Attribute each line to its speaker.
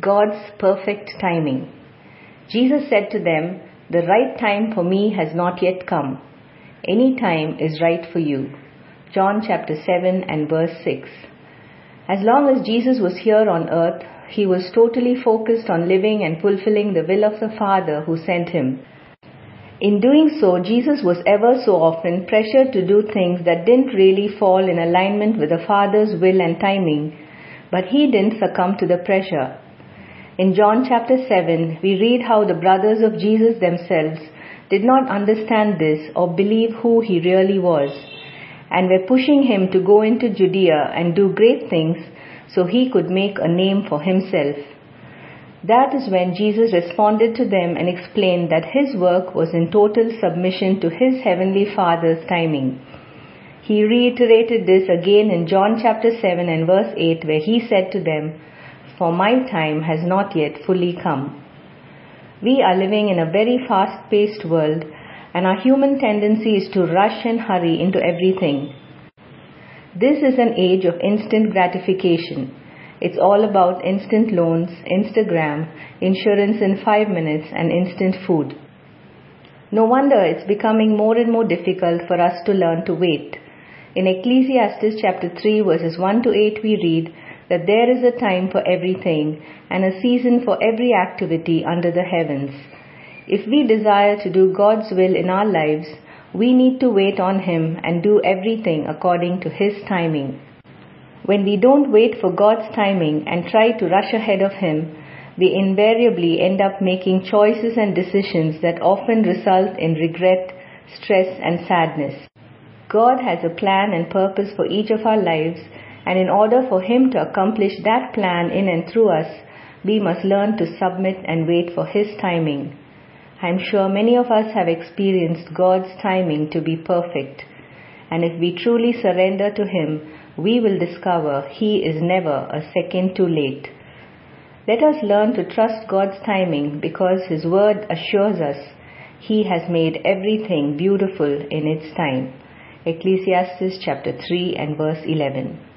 Speaker 1: God's perfect timing. Jesus said to them, The right time for me has not yet come. Any time is right for you. John chapter 7 and verse 6. As long as Jesus was here on earth, he was totally focused on living and fulfilling the will of the Father who sent him. In doing so, Jesus was ever so often pressured to do things that didn't really fall in alignment with the Father's will and timing, but he didn't succumb to the pressure. In John chapter 7, we read how the brothers of Jesus themselves did not understand this or believe who he really was, and were pushing him to go into Judea and do great things so he could make a name for himself. That is when Jesus responded to them and explained that his work was in total submission to his heavenly Father's timing. He reiterated this again in John chapter 7 and verse 8 where he said to them, For my time has not yet fully come. We are living in a very fast paced world and our human tendency is to rush and hurry into everything. This is an age of instant gratification. It's all about instant loans, Instagram, insurance in five minutes, and instant food. No wonder it's becoming more and more difficult for us to learn to wait. In Ecclesiastes chapter 3 verses 1 to 8 we read that there is a time for everything and a season for every activity under the heavens. If we desire to do God's will in our lives, we need to wait on Him and do everything according to His timing. When we don't wait for God's timing and try to rush ahead of Him, we invariably end up making choices and decisions that often result in regret, stress, and sadness. God has a plan and purpose for each of our lives, and in order for Him to accomplish that plan in and through us, we must learn to submit and wait for His timing. I'm sure many of us have experienced God's timing to be perfect, and if we truly surrender to Him, we will discover He is never a second too late. Let us learn to trust God's timing because His Word assures us He has made everything beautiful in its time. Ecclesiastes chapter 3 and verse 11.